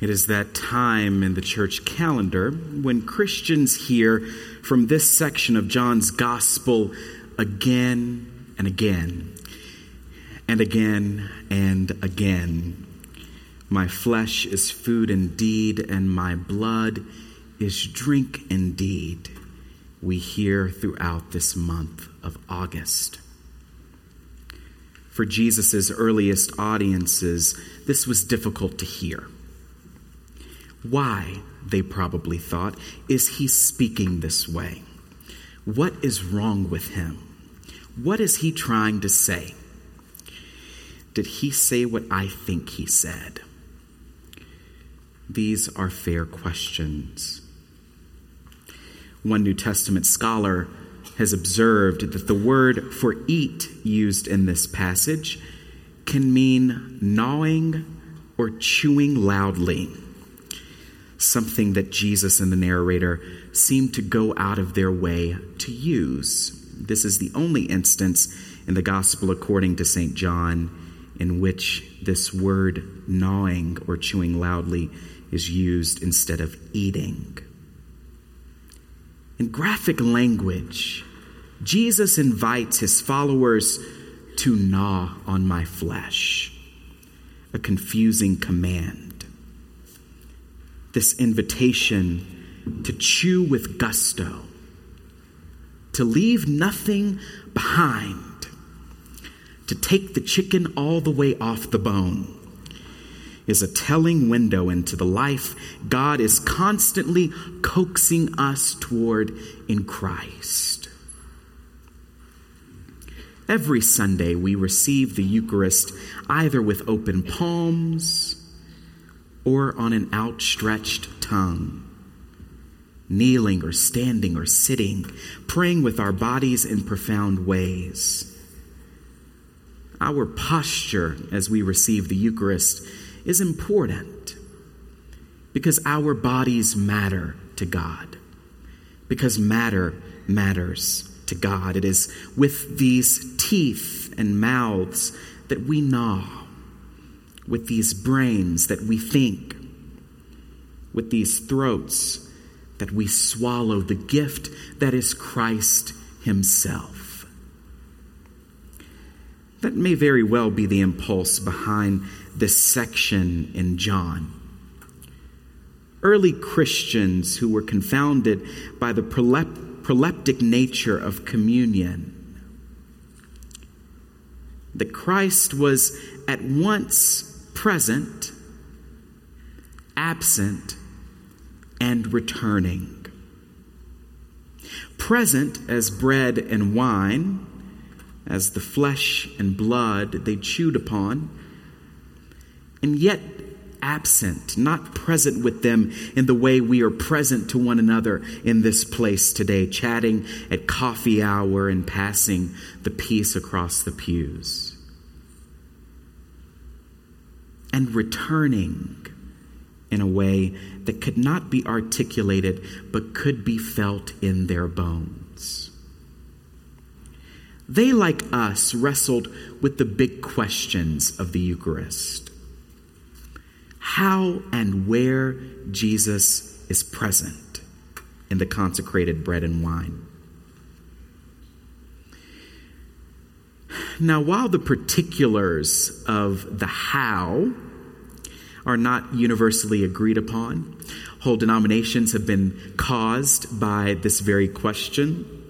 It is that time in the church calendar when Christians hear from this section of John's gospel again and again and again and again. My flesh is food indeed, and my blood is drink indeed. We hear throughout this month of August. For Jesus' earliest audiences, this was difficult to hear. Why, they probably thought, is he speaking this way? What is wrong with him? What is he trying to say? Did he say what I think he said? These are fair questions. One New Testament scholar has observed that the word for eat used in this passage can mean gnawing or chewing loudly something that Jesus and the narrator seem to go out of their way to use. This is the only instance in the Gospel according to St. John in which this word gnawing or chewing loudly is used instead of eating. In graphic language, Jesus invites his followers to gnaw on my flesh, a confusing command this invitation to chew with gusto, to leave nothing behind, to take the chicken all the way off the bone, is a telling window into the life God is constantly coaxing us toward in Christ. Every Sunday, we receive the Eucharist either with open palms or on an outstretched tongue. Kneeling or standing or sitting, praying with our bodies in profound ways. Our posture as we receive the Eucharist is important because our bodies matter to God. Because matter matters to God. It is with these teeth and mouths that we gnaw with these brains that we think, with these throats that we swallow the gift that is Christ Himself. That may very well be the impulse behind this section in John. Early Christians who were confounded by the proleptic nature of communion that Christ was at once present, absent, and returning. Present as bread and wine, as the flesh and blood they chewed upon, and yet absent, not present with them in the way we are present to one another in this place today, chatting at coffee hour and passing the peace across the pews. And returning in a way that could not be articulated but could be felt in their bones. They, like us, wrestled with the big questions of the Eucharist how and where Jesus is present in the consecrated bread and wine. Now, while the particulars of the how are not universally agreed upon. Whole denominations have been caused by this very question.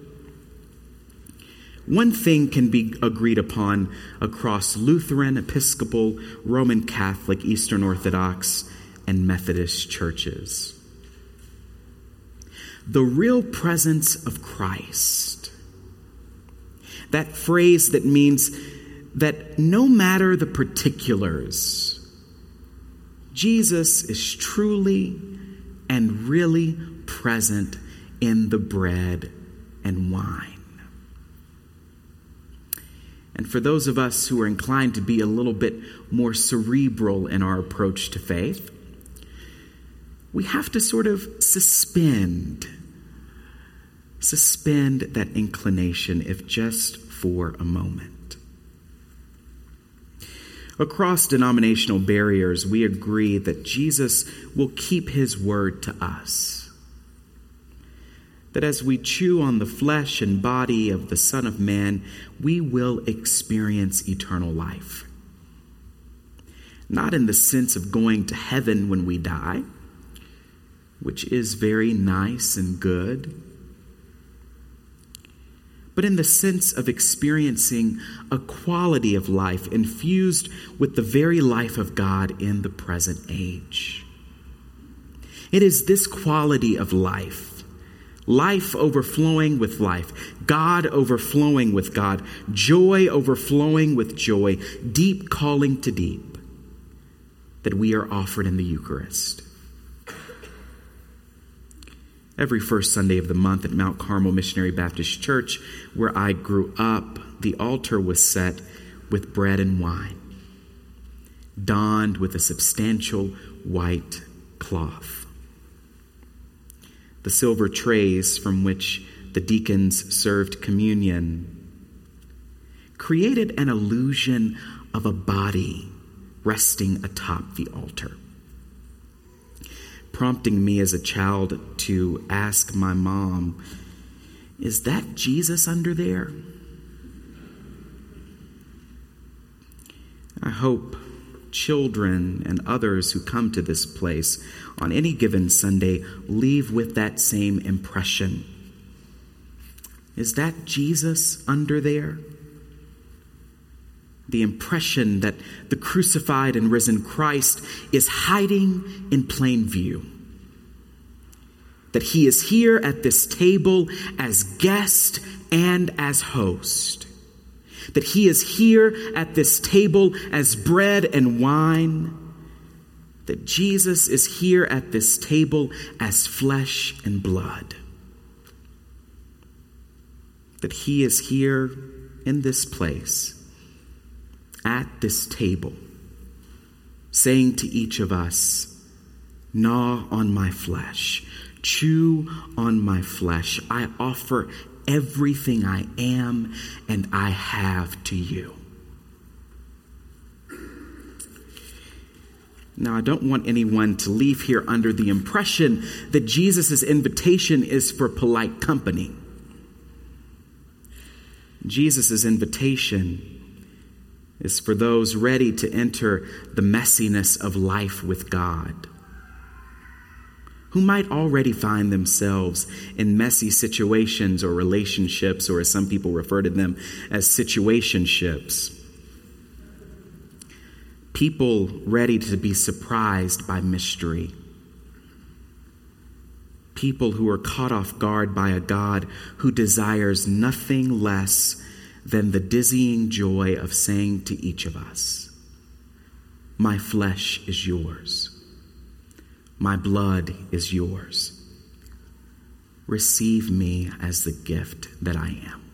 One thing can be agreed upon across Lutheran, Episcopal, Roman Catholic, Eastern Orthodox, and Methodist churches the real presence of Christ. That phrase that means that no matter the particulars, Jesus is truly and really present in the bread and wine. And for those of us who are inclined to be a little bit more cerebral in our approach to faith, we have to sort of suspend suspend that inclination if just for a moment. Across denominational barriers, we agree that Jesus will keep his word to us. That as we chew on the flesh and body of the Son of Man, we will experience eternal life. Not in the sense of going to heaven when we die, which is very nice and good but in the sense of experiencing a quality of life infused with the very life of God in the present age. It is this quality of life, life overflowing with life, God overflowing with God, joy overflowing with joy, deep calling to deep, that we are offered in the Eucharist. Every first Sunday of the month at Mount Carmel Missionary Baptist Church, where I grew up, the altar was set with bread and wine, donned with a substantial white cloth. The silver trays from which the deacons served communion created an illusion of a body resting atop the altar prompting me as a child to ask my mom, Is that Jesus under there? I hope children and others who come to this place on any given Sunday leave with that same impression. Is that Jesus under there? The impression that the crucified and risen Christ is hiding in plain view that he is here at this table as guest and as host. That he is here at this table as bread and wine. That Jesus is here at this table as flesh and blood. That he is here in this place, at this table, saying to each of us, Gnaw on my flesh chew on my flesh. I offer everything I am and I have to you. Now, I don't want anyone to leave here under the impression that Jesus' invitation is for polite company. Jesus' invitation is for those ready to enter the messiness of life with God who might already find themselves in messy situations or relationships, or as some people refer to them as situationships. People ready to be surprised by mystery. People who are caught off guard by a God who desires nothing less than the dizzying joy of saying to each of us, My flesh is yours. My blood is yours. Receive me as the gift that I am.